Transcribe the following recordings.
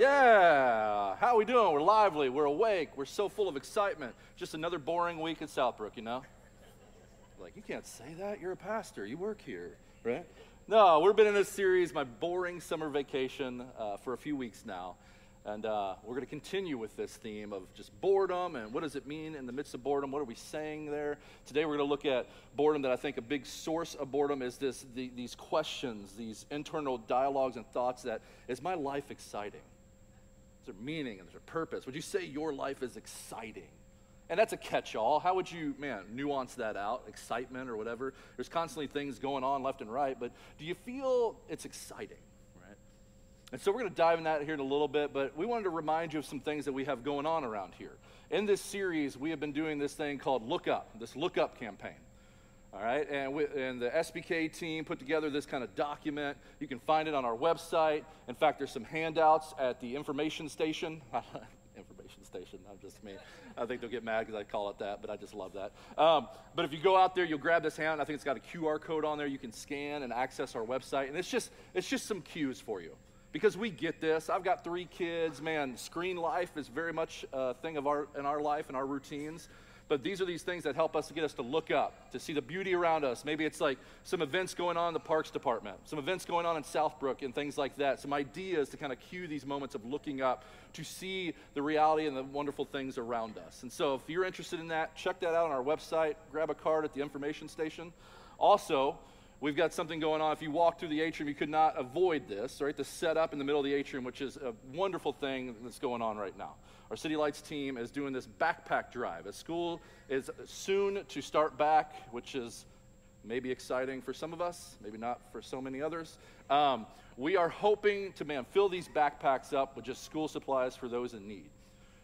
Yeah. How we doing? We're lively. We're awake. We're so full of excitement. Just another boring week at Southbrook, you know? Like, you can't say that. You're a pastor. You work here, right? No, we've been in this series, my boring summer vacation, uh, for a few weeks now. And uh, we're going to continue with this theme of just boredom and what does it mean in the midst of boredom? What are we saying there? Today we're going to look at boredom that I think a big source of boredom is this, the, these questions, these internal dialogues and thoughts that is my life exciting? Meaning and is there purpose? Would you say your life is exciting? And that's a catch all. How would you, man, nuance that out? Excitement or whatever. There's constantly things going on left and right, but do you feel it's exciting? Right? And so we're going to dive in that here in a little bit, but we wanted to remind you of some things that we have going on around here. In this series, we have been doing this thing called Look Up, this Look Up campaign. All right, and, we, and the SBK team put together this kind of document. You can find it on our website. In fact, there's some handouts at the information station. information station, I'm just me. I think they'll get mad because I call it that, but I just love that. Um, but if you go out there, you'll grab this hand. I think it's got a QR code on there. You can scan and access our website, and it's just it's just some cues for you because we get this. I've got three kids. Man, screen life is very much a thing of our in our life and our routines. But these are these things that help us to get us to look up, to see the beauty around us. Maybe it's like some events going on in the Parks Department, some events going on in Southbrook, and things like that. Some ideas to kind of cue these moments of looking up to see the reality and the wonderful things around us. And so, if you're interested in that, check that out on our website. Grab a card at the information station. Also, We've got something going on. If you walk through the atrium, you could not avoid this, right? The setup in the middle of the atrium, which is a wonderful thing that's going on right now. Our City Lights team is doing this backpack drive. A school is soon to start back, which is maybe exciting for some of us, maybe not for so many others. Um, we are hoping to, man, fill these backpacks up with just school supplies for those in need.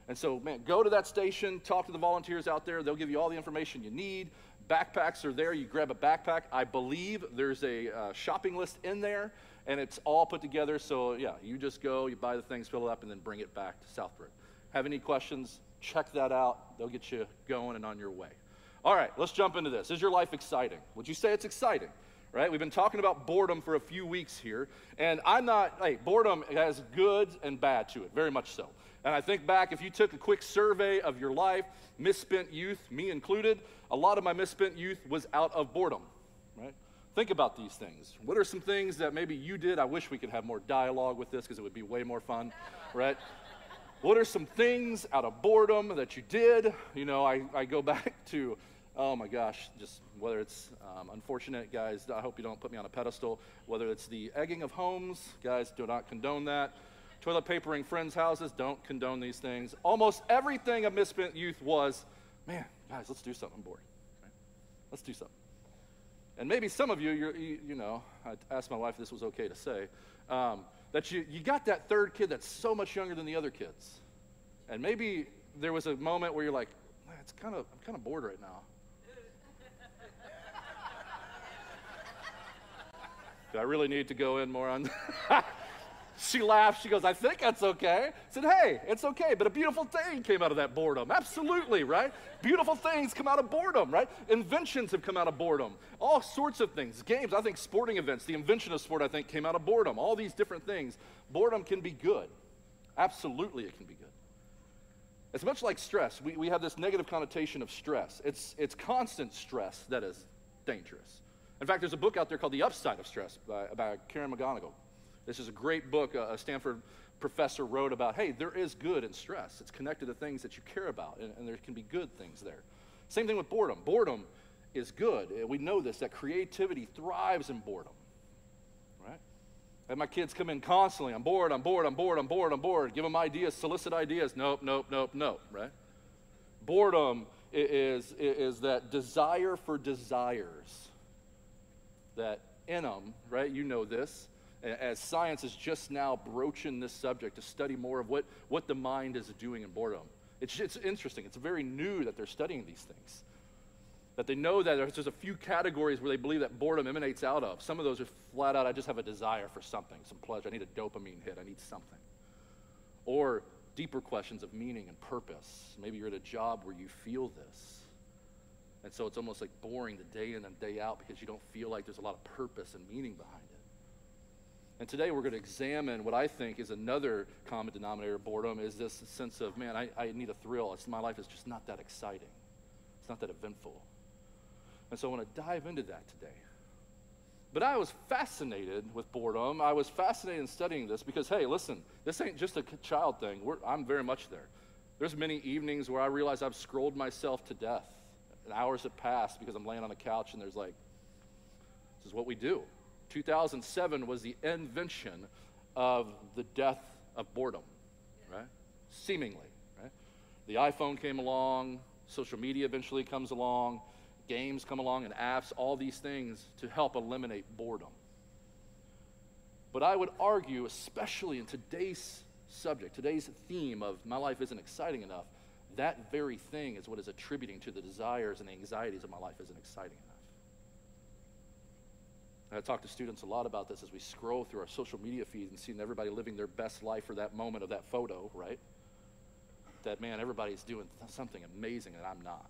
And so, man, go to that station, talk to the volunteers out there. They'll give you all the information you need. Backpacks are there. You grab a backpack. I believe there's a uh, shopping list in there, and it's all put together. So, yeah, you just go, you buy the things, fill it up, and then bring it back to Southbrook. Have any questions? Check that out. They'll get you going and on your way. All right, let's jump into this. Is your life exciting? Would you say it's exciting? Right? We've been talking about boredom for a few weeks here, and I'm not, hey, boredom has good and bad to it, very much so. And I think back, if you took a quick survey of your life, misspent youth, me included, a lot of my misspent youth was out of boredom, right? Think about these things. What are some things that maybe you did? I wish we could have more dialogue with this because it would be way more fun, right? What are some things out of boredom that you did? You know, I, I go back to, oh my gosh, just whether it's um, unfortunate, guys, I hope you don't put me on a pedestal, whether it's the egging of homes, guys, do not condone that toilet papering friends' houses. Don't condone these things. Almost everything of misspent youth was, man, guys, let's do something. Bored. Right? Let's do something. And maybe some of you, you, you know, I asked my wife if this was okay to say, um, that you, you got that third kid that's so much younger than the other kids. And maybe there was a moment where you're like, it's kind of, I'm kind of bored right now. I really need to go in more on She laughed. She goes, I think that's okay. I said, Hey, it's okay, but a beautiful thing came out of that boredom. Absolutely, right? Beautiful things come out of boredom, right? Inventions have come out of boredom. All sorts of things. Games, I think sporting events, the invention of sport, I think, came out of boredom. All these different things. Boredom can be good. Absolutely, it can be good. It's much like stress. We, we have this negative connotation of stress. It's, it's constant stress that is dangerous. In fact, there's a book out there called The Upside of Stress by, by Karen McGonigal. This is a great book a Stanford professor wrote about hey, there is good in stress. It's connected to things that you care about, and, and there can be good things there. Same thing with boredom. Boredom is good. Uh, we know this, that creativity thrives in boredom. Right? And my kids come in constantly. I'm bored, I'm bored, I'm bored, I'm bored, I'm bored. Give them ideas, solicit ideas. Nope, nope, nope, nope, right? Boredom is, is that desire for desires that in them, right? You know this as science is just now broaching this subject to study more of what, what the mind is doing in boredom. It's, it's interesting. It's very new that they're studying these things. That they know that there's just a few categories where they believe that boredom emanates out of. Some of those are flat out, I just have a desire for something, some pleasure. I need a dopamine hit. I need something. Or deeper questions of meaning and purpose. Maybe you're at a job where you feel this. And so it's almost like boring the day in and day out because you don't feel like there's a lot of purpose and meaning behind it. And today we're going to examine what I think is another common denominator of boredom is this sense of, man, I, I need a thrill. It's, my life is just not that exciting. It's not that eventful. And so I want to dive into that today. But I was fascinated with boredom. I was fascinated in studying this because, hey, listen, this ain't just a child thing. We're, I'm very much there. There's many evenings where I realize I've scrolled myself to death. And hours have passed because I'm laying on the couch and there's like, this is what we do. 2007 was the invention of the death of boredom, right? Seemingly, right? The iPhone came along, social media eventually comes along, games come along, and apps, all these things to help eliminate boredom. But I would argue, especially in today's subject, today's theme of my life isn't exciting enough, that very thing is what is attributing to the desires and the anxieties of my life isn't exciting enough. I talk to students a lot about this as we scroll through our social media feed and seeing everybody living their best life for that moment of that photo, right? That, man, everybody's doing something amazing and I'm not.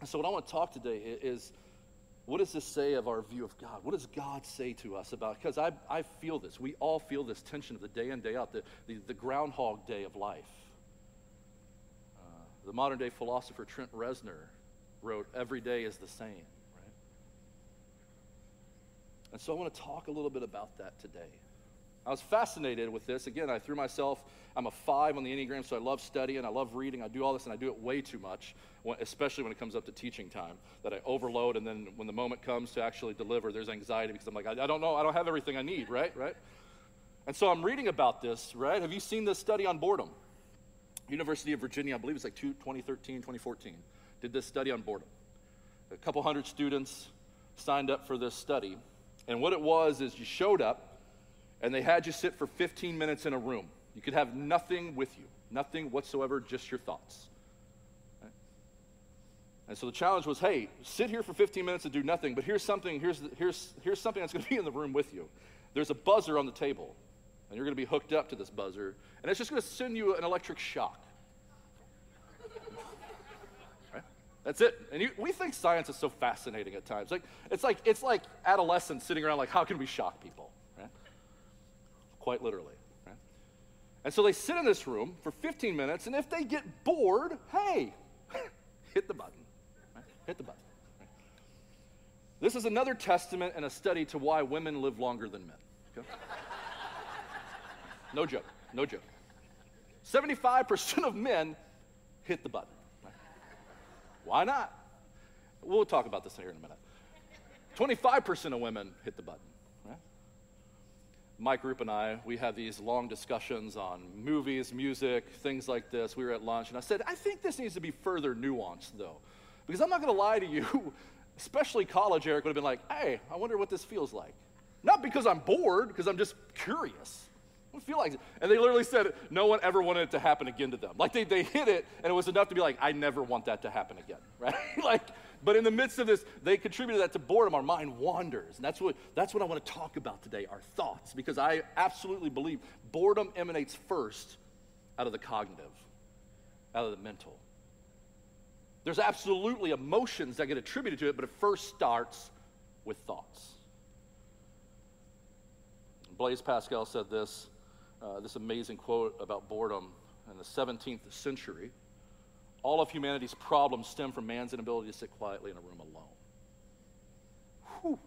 And so, what I want to talk today is what does this say of our view of God? What does God say to us about? Because I, I feel this. We all feel this tension of the day in, day out, the, the, the groundhog day of life. The modern day philosopher Trent Reznor wrote, Every day is the same. Right? And so I want to talk a little bit about that today. I was fascinated with this. Again, I threw myself, I'm a five on the Enneagram, so I love studying, I love reading, I do all this, and I do it way too much, especially when it comes up to teaching time, that I overload, and then when the moment comes to actually deliver, there's anxiety because I'm like, I, I don't know, I don't have everything I need, right? Right? And so I'm reading about this, right? Have you seen this study on boredom? University of Virginia, I believe it's like 2013, 2014, did this study on boredom. A couple hundred students signed up for this study. And what it was is you showed up, and they had you sit for 15 minutes in a room. You could have nothing with you, nothing whatsoever, just your thoughts. And so the challenge was, hey, sit here for 15 minutes and do nothing, but here's something, here's, here's, here's something that's going to be in the room with you. There's a buzzer on the table, and you're going to be hooked up to this buzzer, and it's just going to send you an electric shock. That's it. And you, we think science is so fascinating at times. Like, it's, like, it's like adolescents sitting around like, how can we shock people? Right? quite literally. Right? And so they sit in this room for 15 minutes, and if they get bored, hey, hit the button. Right? Hit the button. This is another testament and a study to why women live longer than men. Okay? No joke. No joke. 75% of men hit the button. Right? Why not? We'll talk about this here in a minute. 25% of women hit the button. Mike Group and I, we have these long discussions on movies, music, things like this. We were at lunch, and I said, I think this needs to be further nuanced, though. Because I'm not going to lie to you, especially college, Erik would have been like, hey, I wonder what this feels like. Not because I'm bored, because I'm just curious. I feel like it. And they literally said no one ever wanted it to happen again to them. Like they, they hit it, and it was enough to be like, I never want that to happen again, right? like, but in the midst of this, they contributed that to boredom. Our mind wanders. And that's what, that's what I want to talk about today our thoughts, because I absolutely believe boredom emanates first out of the cognitive, out of the mental. There's absolutely emotions that get attributed to it, but it first starts with thoughts. Blaise Pascal said this, uh, this amazing quote about boredom in the 17th century. All of humanity's problems stem from man's inability to sit quietly in a room alone. Whew.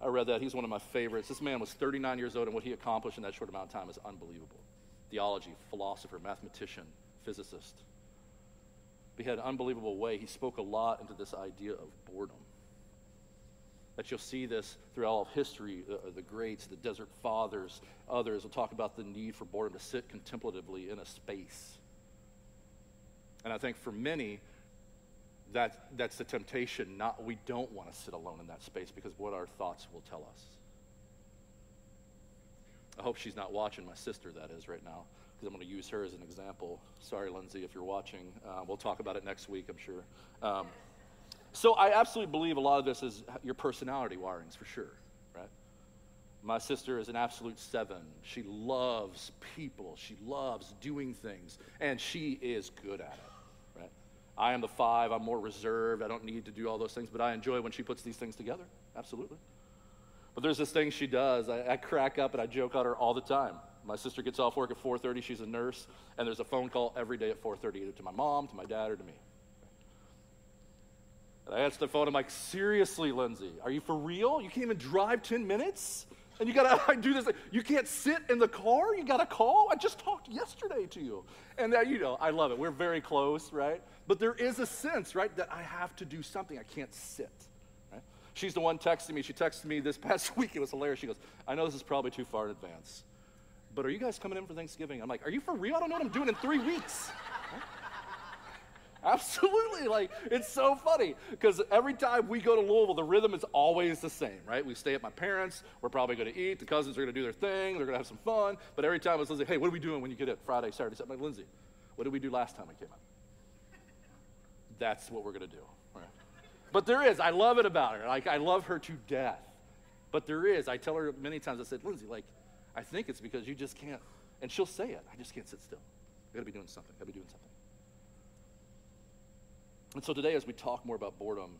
I read that. He's one of my favorites. This man was 39 years old, and what he accomplished in that short amount of time is unbelievable. Theology, philosopher, mathematician, physicist. But he had an unbelievable way. He spoke a lot into this idea of boredom. That you'll see this through all of history. The, the greats, the desert fathers, others will talk about the need for boredom to sit contemplatively in a space and I think for many, that, that's the temptation. Not, we don't want to sit alone in that space because what our thoughts will tell us. I hope she's not watching, my sister, that is, right now, because I'm going to use her as an example. Sorry, Lindsay, if you're watching. Uh, we'll talk about it next week, I'm sure. Um, so I absolutely believe a lot of this is your personality wirings, for sure, right? My sister is an absolute seven. She loves people, she loves doing things, and she is good at it. Right? I am the five. I'm more reserved. I don't need to do all those things, but I enjoy when she puts these things together. Absolutely. But there's this thing she does. I, I crack up and I joke on her all the time. My sister gets off work at 4:30. She's a nurse, and there's a phone call every day at 4:30, either to my mom, to my dad, or to me. And I answer the phone. I'm like, seriously, Lindsay, are you for real? You can't even drive 10 minutes? And you gotta I do this. You can't sit in the car. You gotta call. I just talked yesterday to you, and that you know, I love it. We're very close, right? But there is a sense, right, that I have to do something. I can't sit. Right? She's the one texting me. She texted me this past week. It was hilarious. She goes, "I know this is probably too far in advance, but are you guys coming in for Thanksgiving?" I'm like, "Are you for real? I don't know what I'm doing in three weeks." Absolutely. Like, it's so funny because every time we go to Louisville, the rhythm is always the same, right? We stay at my parents. We're probably going to eat. The cousins are going to do their thing. They're going to have some fun. But every time it's Lindsay, hey, what are we doing when you get it Friday, Saturday? I'm like, Lindsay, what did we do last time we came out? That's what we're going to do. But there is. I love it about her. Like, I love her to death. But there is. I tell her many times, I said, Lindsay, like, I think it's because you just can't. And she'll say it. I just can't sit still. I got to be doing something. I got to be doing something. And so today, as we talk more about boredom,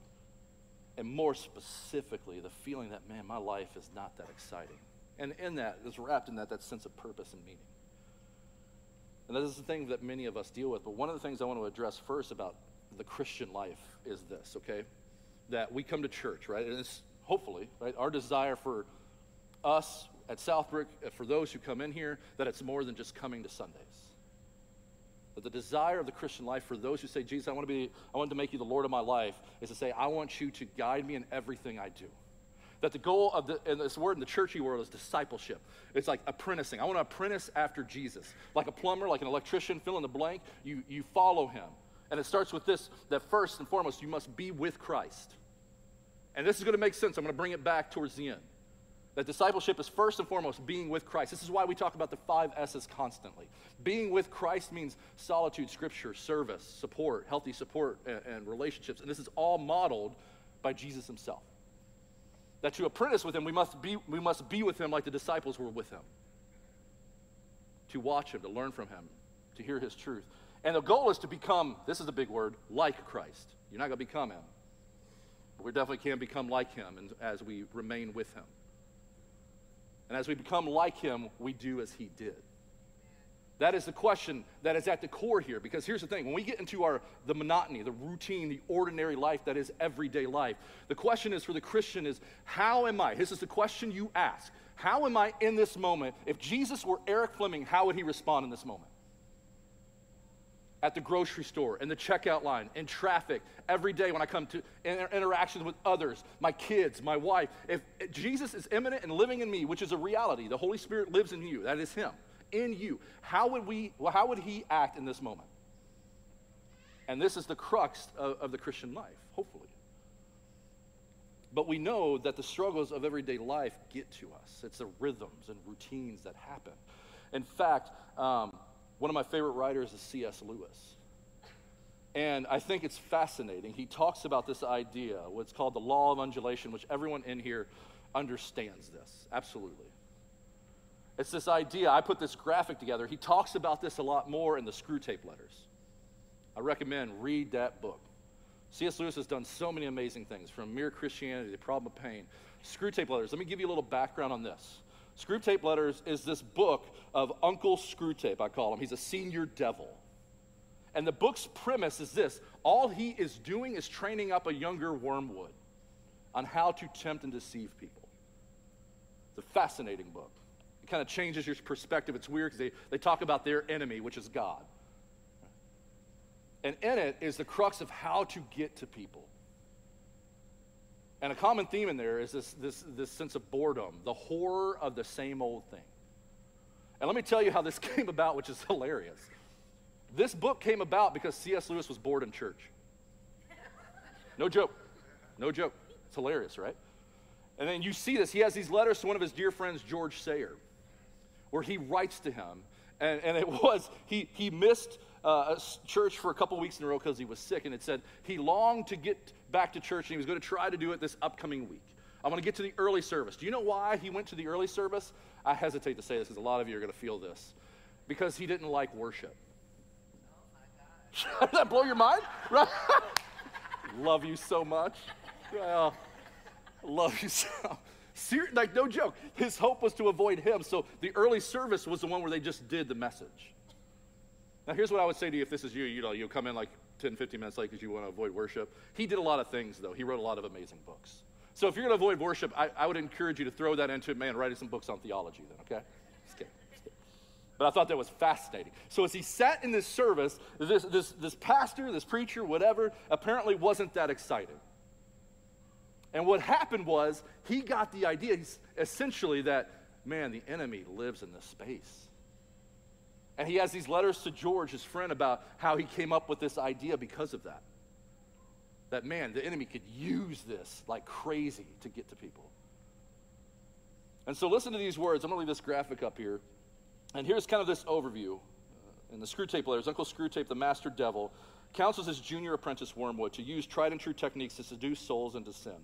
and more specifically, the feeling that, man, my life is not that exciting. And in that is wrapped in that, that sense of purpose and meaning. And that is the thing that many of us deal with. But one of the things I want to address first about the Christian life is this, okay? That we come to church, right? And it's hopefully, right, our desire for us at Southbrook, uh, for those who come in here, that it's more than just coming to Sundays. That the desire of the Christian life for those who say, Jesus, I want to be, I want to make you the Lord of my life, is to say, I want you to guide me in everything I do. That the goal of the, and this word in the churchy world is discipleship. It's like apprenticing. I want to apprentice after Jesus. Like a plumber, like an electrician, fill in the blank, you, you follow him. And it starts with this that first and foremost, you must be with Christ. And this is going to make sense. I'm going to bring it back towards the end. That discipleship is first and foremost being with Christ. This is why we talk about the five S's constantly. Being with Christ means solitude, scripture, service, support, healthy support, and, and, relationships. And this is all modeled by Jesus himself. That to apprentice with him, we must, be, we must be with him like the disciples were with him. To watch him, to learn from him, to hear his truth. And the goal is to become, this is a big word, like Christ. You're not going to become him. But we definitely can become like him as we remain with him. And as we become like him, we do as he did. That is the question that is at the core here. Because here's the thing when we get into our, the monotony, the routine, the ordinary life that is everyday life, the question is for the Christian is how am I? This is the question you ask. How am I in this moment? If Jesus were Erik Fleming, how would he respond in this moment? At the grocery store, in the checkout line, in traffic, every day when I come to inter- interactions with others, my kids, my wife. If, if Jesus is immanent and living in me, which is a reality, the Holy Spirit lives in you, that is Him, in you, how would, we, well, how would He act in this moment? And this is the crux of, of the Christian life, hopefully. But we know that the struggles of everyday life get to us. It's the rhythms and routines that happen. In fact, um, one of my favorite writers is C.S. Lewis. And I think it's fascinating. He talks about this idea, what's called the law of undulation, which everyone in here understands this. Absolutely. It's this idea. I put this graphic together. He talks about this a lot more in the Screwtape letters. I recommend read that book. C.S. Lewis has done so many amazing things, from mere Christianity to problem of pain. Screwtape letters. Let me give you a little background on this. Screwtape Letters is this book of Uncle Screwtape, I call him. He's a senior devil. And the book's premise is this all he is doing is training up a younger wormwood on how to tempt and deceive people. It's a fascinating book. It kind of changes your perspective. It's weird because they, they talk about their enemy, which is God. And in it is the crux of how to get to people. And a common theme in there is this, this, this sense of boredom, the horror of the same old thing. And let me tell you how this came about, which is hilarious. This book came about because C.S. Lewis was bored in church. No joke. No joke. It's hilarious, right? And then you see this. He has these letters to one of his dear friends, George Sayer, where he writes to him. And, and it was, he, he missed uh, church for a couple weeks in a row because he was sick. And it said he longed to get back to church and he was going to try to do it this upcoming week. I'm going to get to the early service. Do you know why he went to the early service? I hesitate to say this because a lot of you are going to feel this. Because he didn't like worship. Oh Does that blow your mind? Love you so much. Well, love you so. Ser- like, no joke. His hope was to avoid him. So the early service was the one where they just did the message. Now, here's what I would say to you if this is you. You know, you'll come in like 10, 15 minutes late because you want to avoid worship. He did a lot of things, though. He wrote a lot of amazing books. So if you're going to avoid worship, I, I, would encourage you to throw that into, man, writing some books on theology then, okay? Just kidding. Just kidding. But I thought that was fascinating. So as he sat in this service, this, this, this pastor, this preacher, whatever, apparently wasn't that excited. And what happened was he got the idea, essentially, that, man, the enemy lives in this space. And he has these letters to George, his friend, about how he came up with this idea because of that. That, man, the enemy could use this like crazy to get to people. And so listen to these words. I'm going to leave this graphic up here. And here's kind of this overview. Uh, in the Screwtape letters, Uncle Screwtape, the master devil, counsels his junior apprentice Wormwood to use tried and true techniques to seduce souls into sin.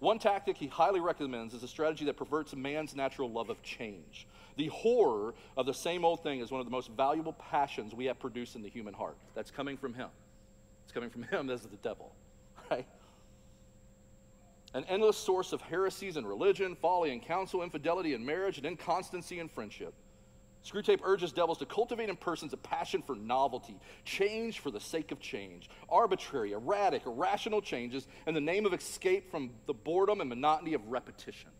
One tactic he highly recommends is a strategy that perverts man's natural love of change. The horror of the same old thing is one of the most valuable passions we have produced in the human heart. That's coming from him. It's coming from him as the devil, right? An endless source of heresies in religion, folly in counsel, infidelity in marriage, and inconstancy in friendship. Screwtape urges devils to cultivate in persons a passion for novelty, change for the sake of change, arbitrary, erratic, irrational changes in the name of escape from the boredom and monotony of repetition.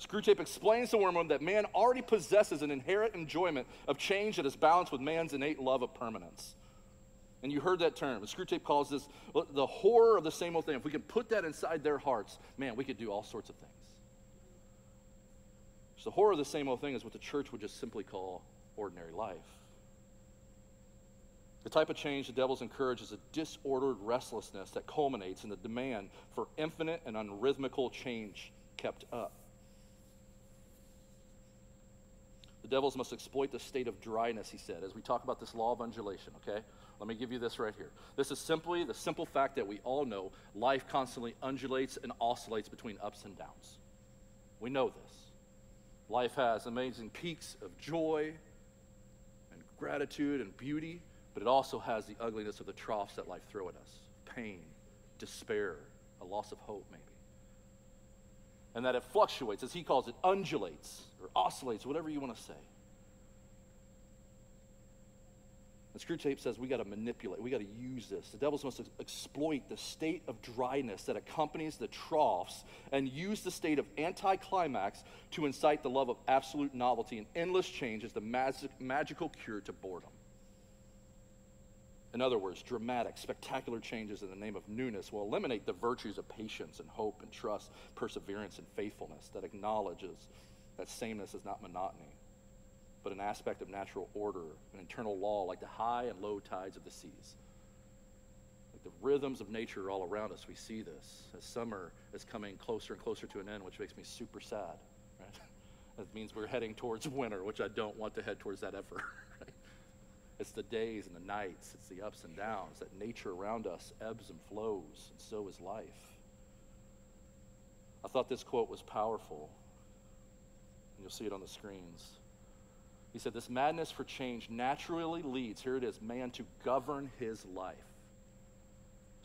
Screwtape explains to Wormwood that man already possesses an inherent enjoyment of change that is balanced with man's innate love of permanence. And you heard that term. Screwtape calls this the horror of the same old thing. If we can put that inside their hearts, man, we could do all sorts of things. The horror of the same old thing is what the church would just simply call ordinary life. The type of change the devil's encourage is a disordered restlessness that culminates in the demand for infinite and unrhythmical change kept up. The devils must exploit the state of dryness, he said, as we talk about this law of undulation, okay? Let me give you this right here. This is simply the simple fact that we all know life constantly undulates and oscillates between ups and downs. We know this. Life has amazing peaks of joy and gratitude and beauty, but it also has the ugliness of the troughs that life throw at us pain, despair, a loss of hope, maybe. And that it fluctuates, as he calls it, undulates or oscillates, whatever you want to say. The Screwtape says we got to manipulate, we got to use this. The devils must exploit the state of dryness that accompanies the troughs and use the state of anticlimax to incite the love of absolute novelty and endless change as the magic, magical cure to boredom. In other words, dramatic, spectacular changes in the name of newness will eliminate the virtues of patience and hope and trust, perseverance and faithfulness that acknowledges that sameness is not monotony but an aspect of natural order, an internal law, like the high and low tides of the seas. Like the rhythms of nature all around us, we see this as summer is coming closer and closer to an end, which makes me super sad. Right? That means we're heading towards winter, which I don't want to head towards that ever. Right? It's the days and the nights, it's the ups and downs, that nature around us ebbs and flows, and so is life. I thought this quote was powerful, and you'll see it on the screens. He said, This madness for change naturally leads, here it is, man to govern his life.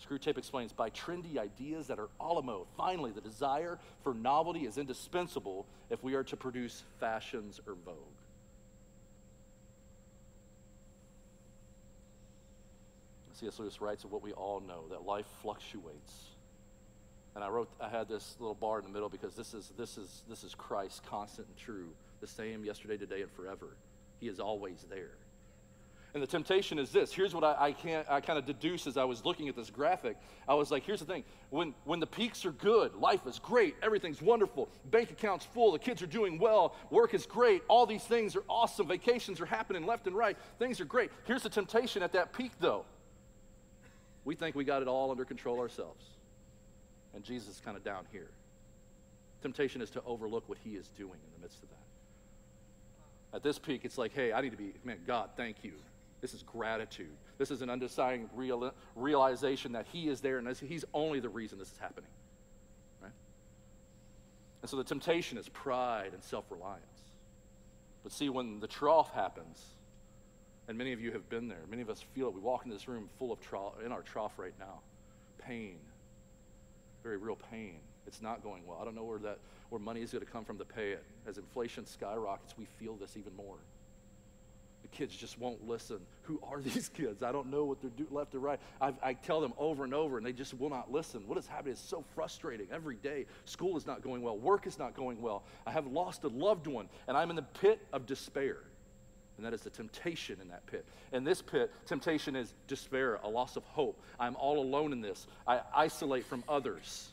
Screwtape explains by trendy ideas that are a la mode. Finally, the desire for novelty is indispensable if we are to produce fashions or vogue. C.S. Lewis writes of what we all know that life fluctuates. And I wrote, I had this little bar in the middle because this is, this is, this is Christ, constant and true the same yesterday, today, and forever. He is always there. And the temptation is this. Here's what I, I can't I kind of deduce as I was looking at this graphic. I was like, here's the thing. When when the peaks are good, life is great, everything's wonderful, bank account's full, the kids are doing well, work is great, all these things are awesome, vacations are happening left and right, things are great. Here's the temptation at that peak though. We think we got it all under control ourselves. And Jesus is kind of down here. Temptation is to overlook what he is doing in the midst of that. At this peak, it's like, hey, I need to be, man, God, thank you. This is gratitude. This is an undeciding real, realization that He is there and He's only the reason this is happening. Right? And so the temptation is pride and self reliance. But see, when the trough happens, and many of you have been there, many of us feel it. We walk into this room full of trough, in our trough right now. Pain, very real pain. It's not going well. I don't know where that where money is going to come from to pay it. As inflation skyrockets, we feel this even more. The kids just won't listen. Who are these kids? I don't know what they're doing left or right. I, I tell them over and over, and they just will not listen. What is happening is so frustrating every day. School is not going well. Work is not going well. I have lost a loved one, and I'm in the pit of despair. And that is the temptation in that pit. In this pit, temptation is despair, a loss of hope. I'm all alone in this. I isolate from others.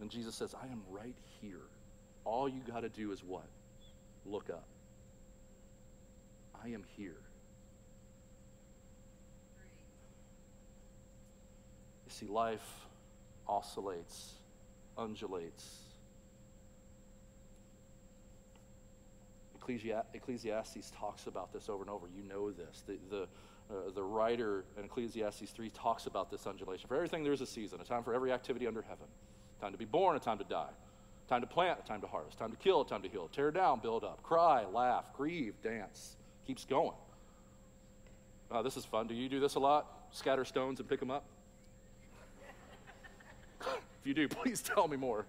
And Jesus says, I am right here. All you got to do is what? Look up. I am here. You see, life oscillates, undulates. Ecclesiastes talks about this over and over. You know this. The, the, uh, the writer in Ecclesiastes 3 talks about this undulation. For everything, there's a season, a time for every activity under heaven. Time to be born, a time to die. Time to plant, a time to harvest. Time to kill, a time to heal. Tear down, build up. Cry, laugh, grieve, dance. Keeps going. Uh, this is fun. Do you do this a lot? Scatter stones and pick them up? if you do, please tell me more.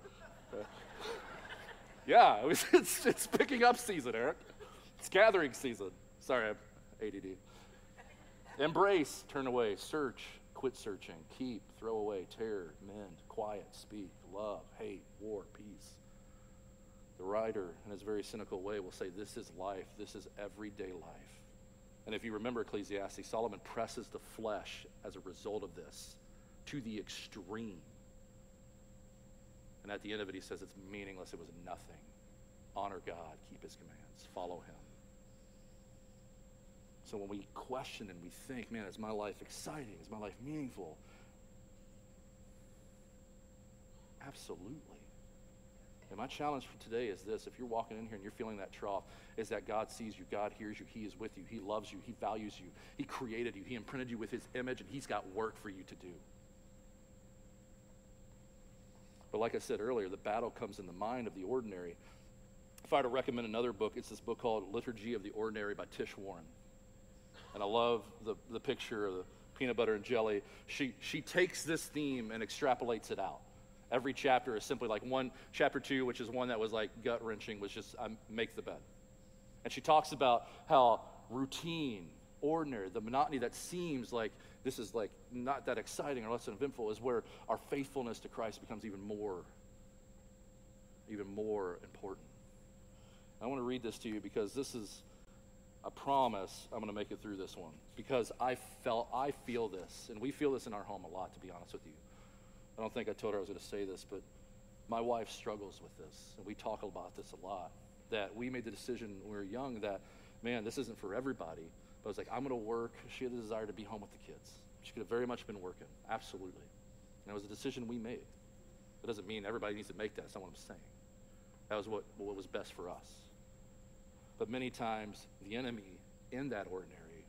Yeah, it's, it's picking up season, Erik. It's gathering season. Sorry, I'm ADD. Embrace, turn away, search, quit searching, keep, throw away, tear, mend, quiet, speak, love, hate, war, peace. The writer, in his very cynical way, will say, This is life. This is everyday life. And if you remember Ecclesiastes, Solomon presses the flesh as a result of this to the extreme. And at the end of it, he says it's meaningless. It was nothing. Honor God, keep his commands, follow him. So when we question and we think, man, is my life exciting? Is my life meaningful? Absolutely. And my challenge for today is this if you're walking in here and you're feeling that trough, is that God sees you, God hears you, He is with you, He loves you, He values you, He created you, He imprinted you with His image, and He's got work for you to do. But like I said earlier, the battle comes in the mind of the ordinary. If I were to recommend another book, it's this book called Liturgy of the Ordinary by Tish Warren. And I love the, the picture of the peanut butter and jelly. She, she takes this theme and extrapolates it out. Every chapter is simply like one, chapter two, which is one that was like gut wrenching, was just um, make the bed. And she talks about how routine, ordinary, the monotony that seems like this is like not that exciting or less than eventful is where our faithfulness to Christ becomes even more, even more important. I want to read this to you because this is a promise I'm going to make it through this one because I felt I feel this and we feel this in our home a lot to be honest with you. I don't think I told her I was going to say this, but my wife struggles with this, and we talk about this a lot. That we made the decision when we were young that, man, this isn't for everybody. But I was like, I'm going to work. She had the desire to be home with the kids. She could have very much been working, absolutely. And it was a decision we made. It doesn't mean everybody needs to make that. That's not what I'm saying. That was what, what was best for us. But many times, the enemy in that ordinary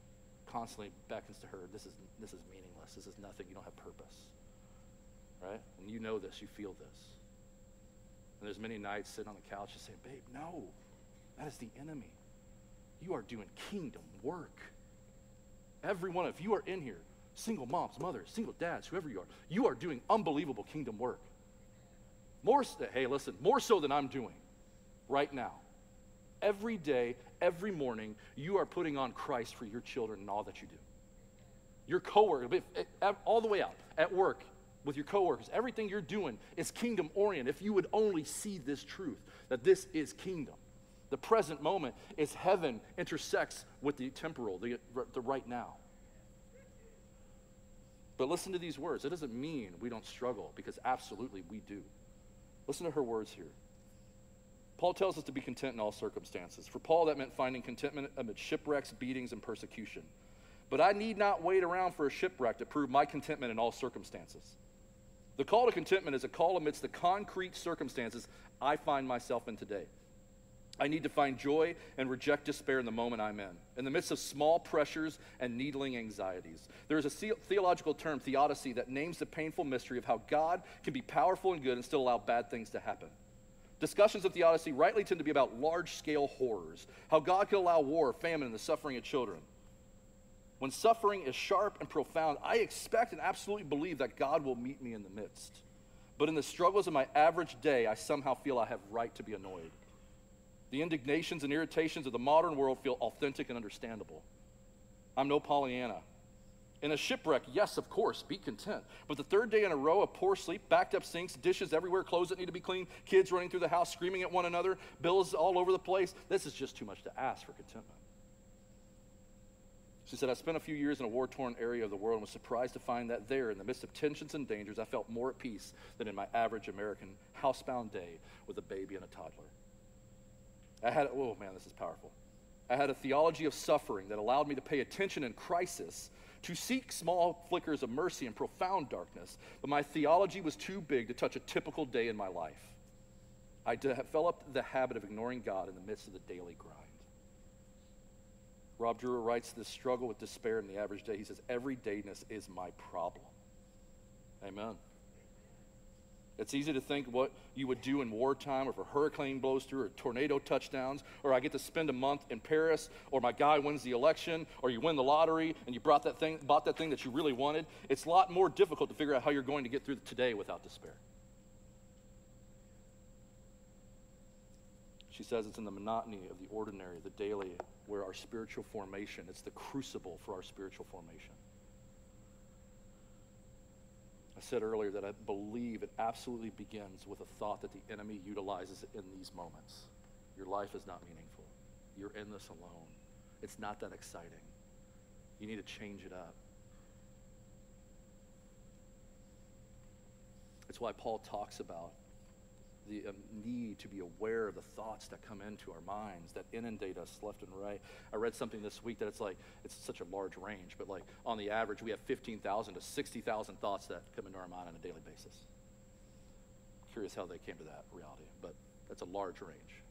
constantly beckons to her, this is, this is meaningless. This is nothing. You don't have purpose right? And you know this, you feel this. And there's many nights sitting on the couch and saying, babe, no, that is the enemy. You are doing kingdom work. Every one of you are in here, single moms, mothers, single dads, whoever you are, you are doing unbelievable kingdom work. More, hey, listen, more so than I'm doing right now. Every day, every morning, you are putting on Christ for your children and all that you do. Your coworker, eh, eh, all the way out, at work, with your coworkers. Everything you're doing is kingdom oriented. If you would only see this truth, that this is kingdom. The present moment is heaven intersects with the temporal, the, the right now. But listen to these words. It doesn't mean we don't struggle, because absolutely we do. Listen to her words here. Paul tells us to be content in all circumstances. For Paul, that meant finding contentment amid shipwrecks, beatings, and persecution. But I need not wait around for a shipwreck to prove my contentment in all circumstances. The call to contentment is a call amidst the concrete circumstances I find myself in today. I need to find joy and reject despair in the moment I'm in, in the midst of small pressures and needling anxieties. There is a theological term, theodicy, that names the painful mystery of how God can be powerful and good and still allow bad things to happen. Discussions of theodicy rightly tend to be about large scale horrors, how God can allow war, famine, and the suffering of children. When suffering is sharp and profound, I expect and absolutely believe that God will meet me in the midst. But in the struggles of my average day, I somehow feel I have right to be annoyed. The indignations and irritations of the modern world feel authentic and understandable. I'm no Pollyanna. In a shipwreck, yes, of course, be content. But the third day in a row of poor sleep, backed up sinks, dishes everywhere, clothes that need to be cleaned, kids running through the house screaming at one another, bills all over the place, this is just too much to ask for contentment. She said, I spent a few years in a war torn area of the world and was surprised to find that there, in the midst of tensions and dangers, I felt more at peace than in my average American housebound day with a baby and a toddler. I had, oh man, this is powerful. I had a theology of suffering that allowed me to pay attention in crisis, to seek small flickers of mercy in profound darkness, but my theology was too big to touch a typical day in my life. I developed the habit of ignoring God in the midst of the daily grind. Rod Dreher writes this struggle with despair in the average day. He says, Everydayness is my problem. Amen. It's easy to think what you would do in wartime, or if a hurricane blows through, or tornado touchdowns, or I get to spend a month in Paris, or my guy wins the election, or you win the lottery and you brought that thing, bought that thing that you really wanted. It's a lot more difficult to figure out how you're going to get through today without despair. She says it's in the monotony of the ordinary, the daily, where our spiritual formation, it's the crucible for our spiritual formation. I said earlier that I believe it absolutely begins with a thought that the enemy utilizes in these moments. Your life is not meaningful. You're in this alone. It's not that exciting. You need to change it up. It's why Paul talks about the um, need to be aware of the thoughts that come into our minds that inundate us left and right. I read something this week that it's like, it's such a large range, but like on the average, we have 15,000 to 60,000 thoughts that come into our mind on a daily basis. Curious how they came to that reality, but that's a large range.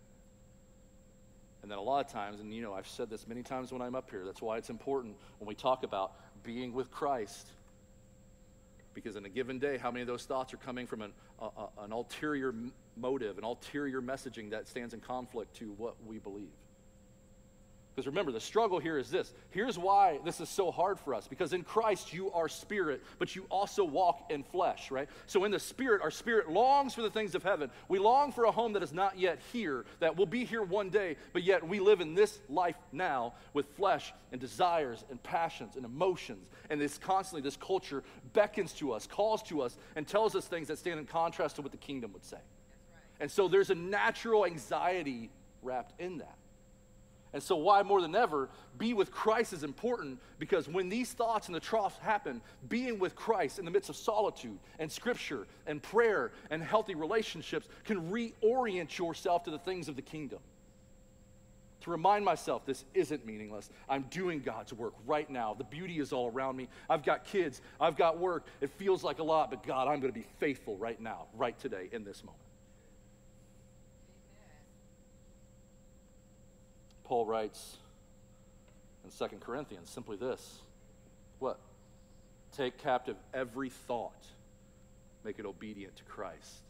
And then a lot of times, and you know, I've said this many times when I'm up here, that's why it's important when we talk about being with Christ because in a given day, how many of those thoughts are coming from an, uh, an ulterior motive, an ulterior messaging that stands in conflict to what we believe? Because remember, the struggle here is this. Here's why this is so hard for us. Because in Christ, you are spirit, but you also walk in flesh, right? So in the spirit, our spirit longs for the things of heaven. We long for a home that is not yet here, that will be here one day, but yet we live in this life now with flesh and desires and passions and emotions. And this constantly, this culture beckons to us, calls to us, and tells us things that stand in contrast to what the kingdom would say. Right. And so there's a natural anxiety wrapped in that. And so, why more than ever, be with Christ is important because when these thoughts and the troughs happen, being with Christ in the midst of solitude and scripture and prayer and healthy relationships can reorient yourself to the things of the kingdom. To remind myself this isn't meaningless. I'm doing God's work right now. The beauty is all around me. I've got kids, I've got work. It feels like a lot, but God, I'm going to be faithful right now, right today, in this moment. Paul writes in 2 Corinthians simply this what? Take captive every thought, make it obedient to Christ.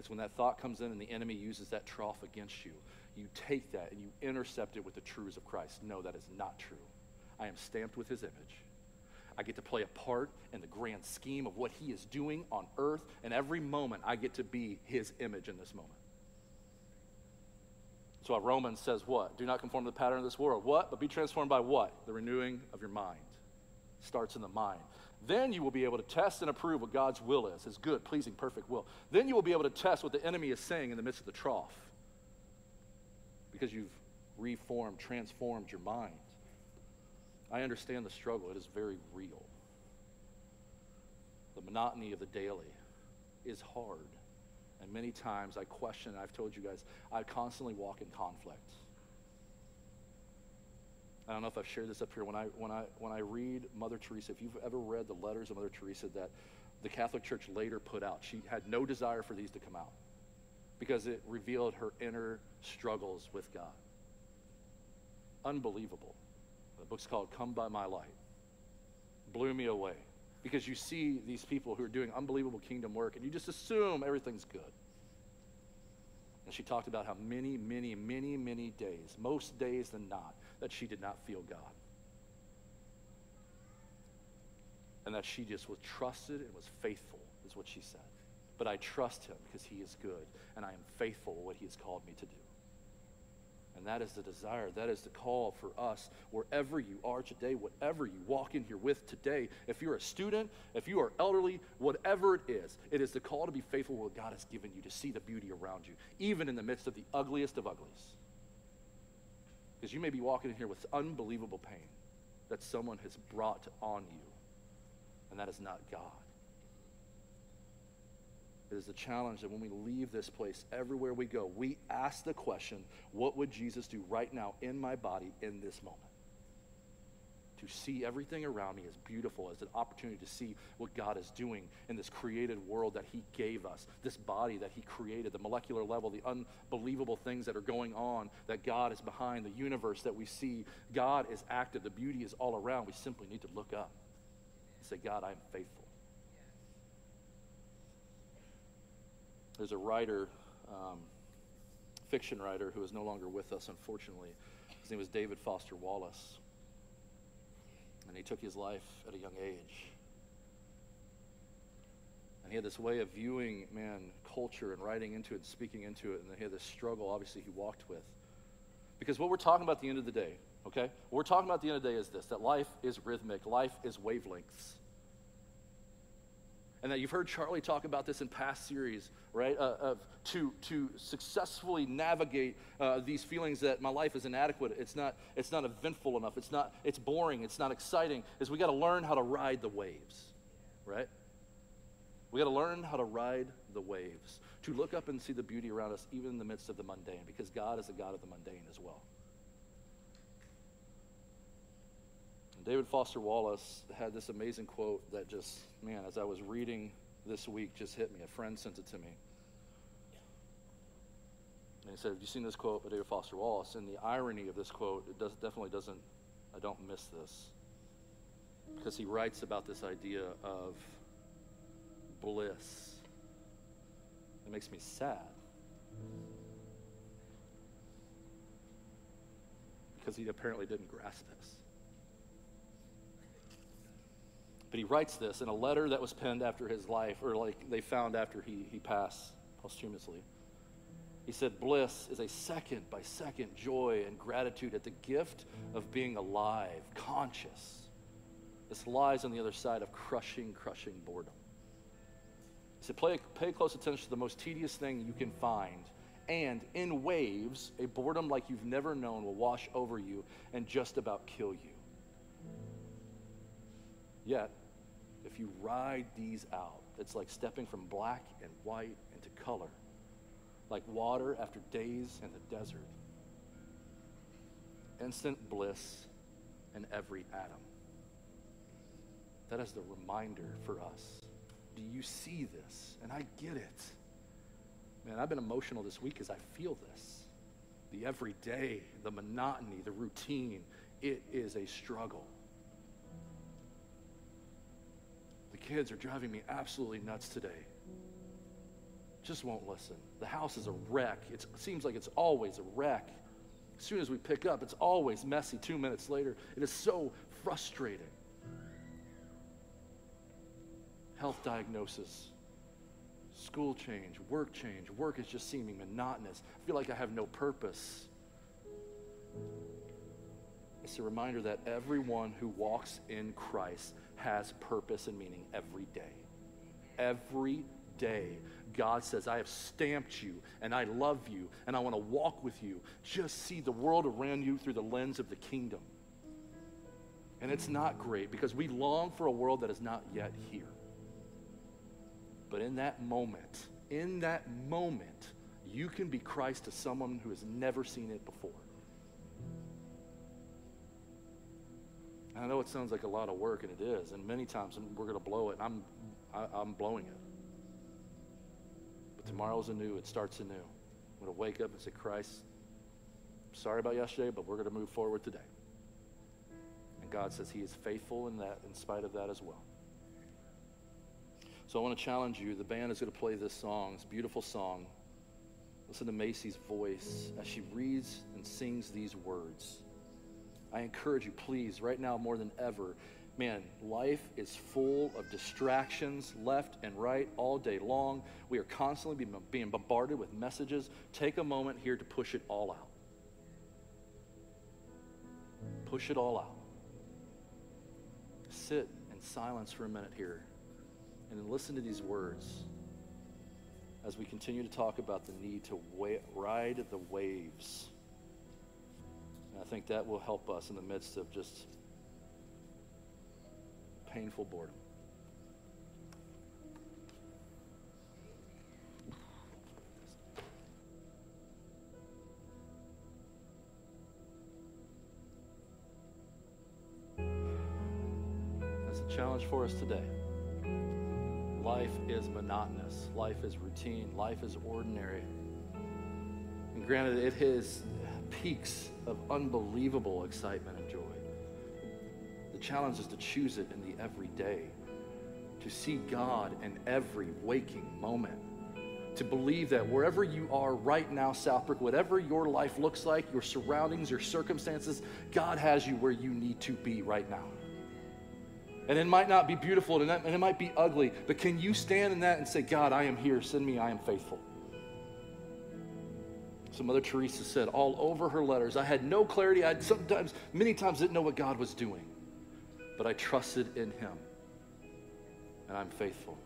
It's when that thought comes in and the enemy uses that trough against you. You take that and you intercept it with the truths of Christ. No, that is not true. I am stamped with his image. I get to play a part in the grand scheme of what he is doing on earth, and every moment I get to be his image in this moment. So Romans says what? Do not conform to the pattern of this world. What? But be transformed by what? The renewing of your mind. Starts in the mind. Then you will be able to test and approve what God's will is, his good, pleasing, perfect will. Then you will be able to test what the enemy is saying in the midst of the trough. Because you've reformed, transformed your mind. I understand the struggle. It is very real. The monotony of the daily is hard. And many times I question, I've told you guys, I constantly walk in conflict. I don't know if I've shared this up here. When I, when, I, when I read Mother Teresa, if you've ever read the letters of Mother Teresa that the Catholic Church later put out, she had no desire for these to come out because it revealed her inner struggles with God. Unbelievable. The book's called Come Be My Light. Blew me away because you see these people who are doing unbelievable kingdom work and you just assume everything's good. And she talked about how many, many, many, many days, most days than not, that she did not feel God. And that she just was trusted and was faithful, is what she said. but I trust him because he is good, and I am faithful what he has called me to do. And that is the desire. That is the call for us, wherever you are today, whatever you walk in here with today. If you're a student, if you are elderly, whatever it is, it is the call to be faithful what God has given you, to see the beauty around you, even in the midst of the ugliest of uglies. Because you may be walking in here with unbelievable pain that someone has brought on you, and that is not God. It is the challenge that when we leave this place, everywhere we go, we ask the question what would Jesus do right now in my body in this moment? To see everything around me as beautiful, as an opportunity to see what God is doing in this created world that He gave us, this body that He created, the molecular level, the unbelievable things that are going on, that God is behind, the universe that we see. God is active, the beauty is all around. We simply need to look up and say, God, I am faithful. There's a writer, um, fiction writer, who is no longer with us, unfortunately. His name was David Foster Wallace. And he took his life at a young age. And he had this way of viewing, man, culture and writing into it and speaking into it. And then he had this struggle, obviously, he walked with. Because what we're talking about at the end of the day, okay? What we're talking about at the end of the day is this that life is rhythmic, life is wavelengths and that you've heard Charlie talk about this in past series, right? Uh, of to to successfully navigate uh, these feelings that my life is inadequate, it's not it's not eventful enough, it's not it's boring, it's not exciting. Is we got to learn how to ride the waves, right? We got to learn how to ride the waves, to look up and see the beauty around us, even in the midst of the mundane, because God is the God of the mundane as well. David Foster Wallace had this amazing quote that just, man, as I was reading this week, just hit me. A friend sent it to me. And he said, Have you seen this quote by David Foster Wallace? And the irony of this quote, it does, definitely doesn't, I don't miss this. Because he writes about this idea of bliss. It makes me sad. Because he apparently didn't grasp this. But he writes this in a letter that was penned after his life, or like they found after he, he passed posthumously. He said, Bliss is a second by second joy and gratitude at the gift of being alive, conscious. This lies on the other side of crushing, crushing boredom. He said, Pay, pay close attention to the most tedious thing you can find. And in waves, a boredom like you've never known will wash over you and just about kill you. Yet, if you ride these out, it's like stepping from black and white into color, like water after days in the desert. Instant bliss in every atom. That is the reminder for us. Do you see this? And I get it. Man, I've been emotional this week as I feel this. The everyday, the monotony, the routine, it is a struggle. Kids are driving me absolutely nuts today. Just won't listen. The house is a wreck. It's, it seems like it's always a wreck. As soon as we pick up, it's always messy two minutes later. It is so frustrating. Health diagnosis, school change, work change. Work is just seeming monotonous. I feel like I have no purpose. It's a reminder that everyone who walks in Christ has purpose and meaning every day. Every day, God says, I have stamped you and I love you and I want to walk with you. Just see the world around you through the lens of the kingdom. And it's not great because we long for a world that is not yet here. But in that moment, in that moment, you can be Christ to someone who has never seen it before. I know it sounds like a lot of work, and it is. And many times we're going to blow it. I'm, I, I'm blowing it. But tomorrow's anew. It starts anew. I'm going to wake up and say, Christ, sorry about yesterday, but we're going to move forward today. And God says He is faithful in that, in spite of that as well. So I want to challenge you. The band is going to play this song, this beautiful song. Listen to Macy's voice as she reads and sings these words. I encourage you, please, right now more than ever, Man, life is full of distractions left and right all day long. We are constantly being bombarded with messages. Take a moment here to push it all out. Push it all out. Sit in silence for a minute here and then listen to these words as we continue to talk about the need to wa- ride the waves. I think that will help us in the midst of just painful boredom. That's a challenge for us today. Life is monotonous, life is routine, life is ordinary. And granted, it has peaks of unbelievable excitement and joy The challenge is to choose it in the everyday, to see God in every waking moment, to believe that wherever you are right now, Southbrook, whatever your life looks like, your surroundings, your circumstances, God has you where you need to be right now. And it might not be beautiful and it might be ugly, but can you stand in that and say, God, I am here, send me, I am faithful? Some Mother Teresa said all over her letters, I had no clarity. I sometimes, many times, didn't know what God was doing but I trusted in him. And I'm faithful.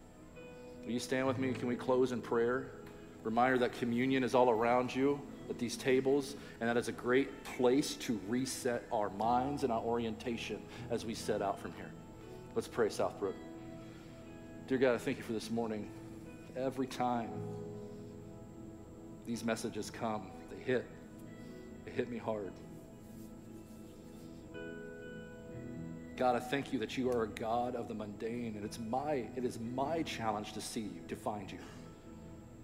Will you stand with me? Can we close in prayer? Reminder that communion is all around you at these tables, and that is a great place to reset our minds and our orientation as we set out from here. Let's pray, Southbrook. Dear God, I thank you for this morning. Every time these messages come, they hit. They hit me hard. God, I thank you that you are a God of the mundane, and it's my, it is my challenge to see you, to find you.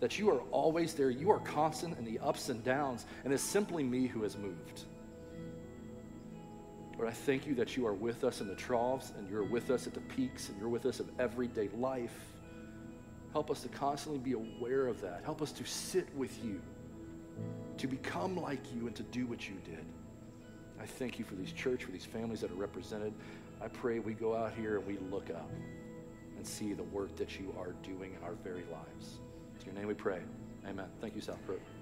That you are always there, you are constant in the ups and downs, and it's simply me who has moved. Lord, I thank you that you are with us in the troughs, and you're with us at the peaks, and you're with us in everyday life. Help us to constantly be aware of that. Help us to sit with you, to become like you, and to do what you did. I thank you for these church, for these families that are represented. I pray we go out here and we look up and see the work that you are doing in our very lives. In your name we pray. Amen. Thank you, South Southbrook.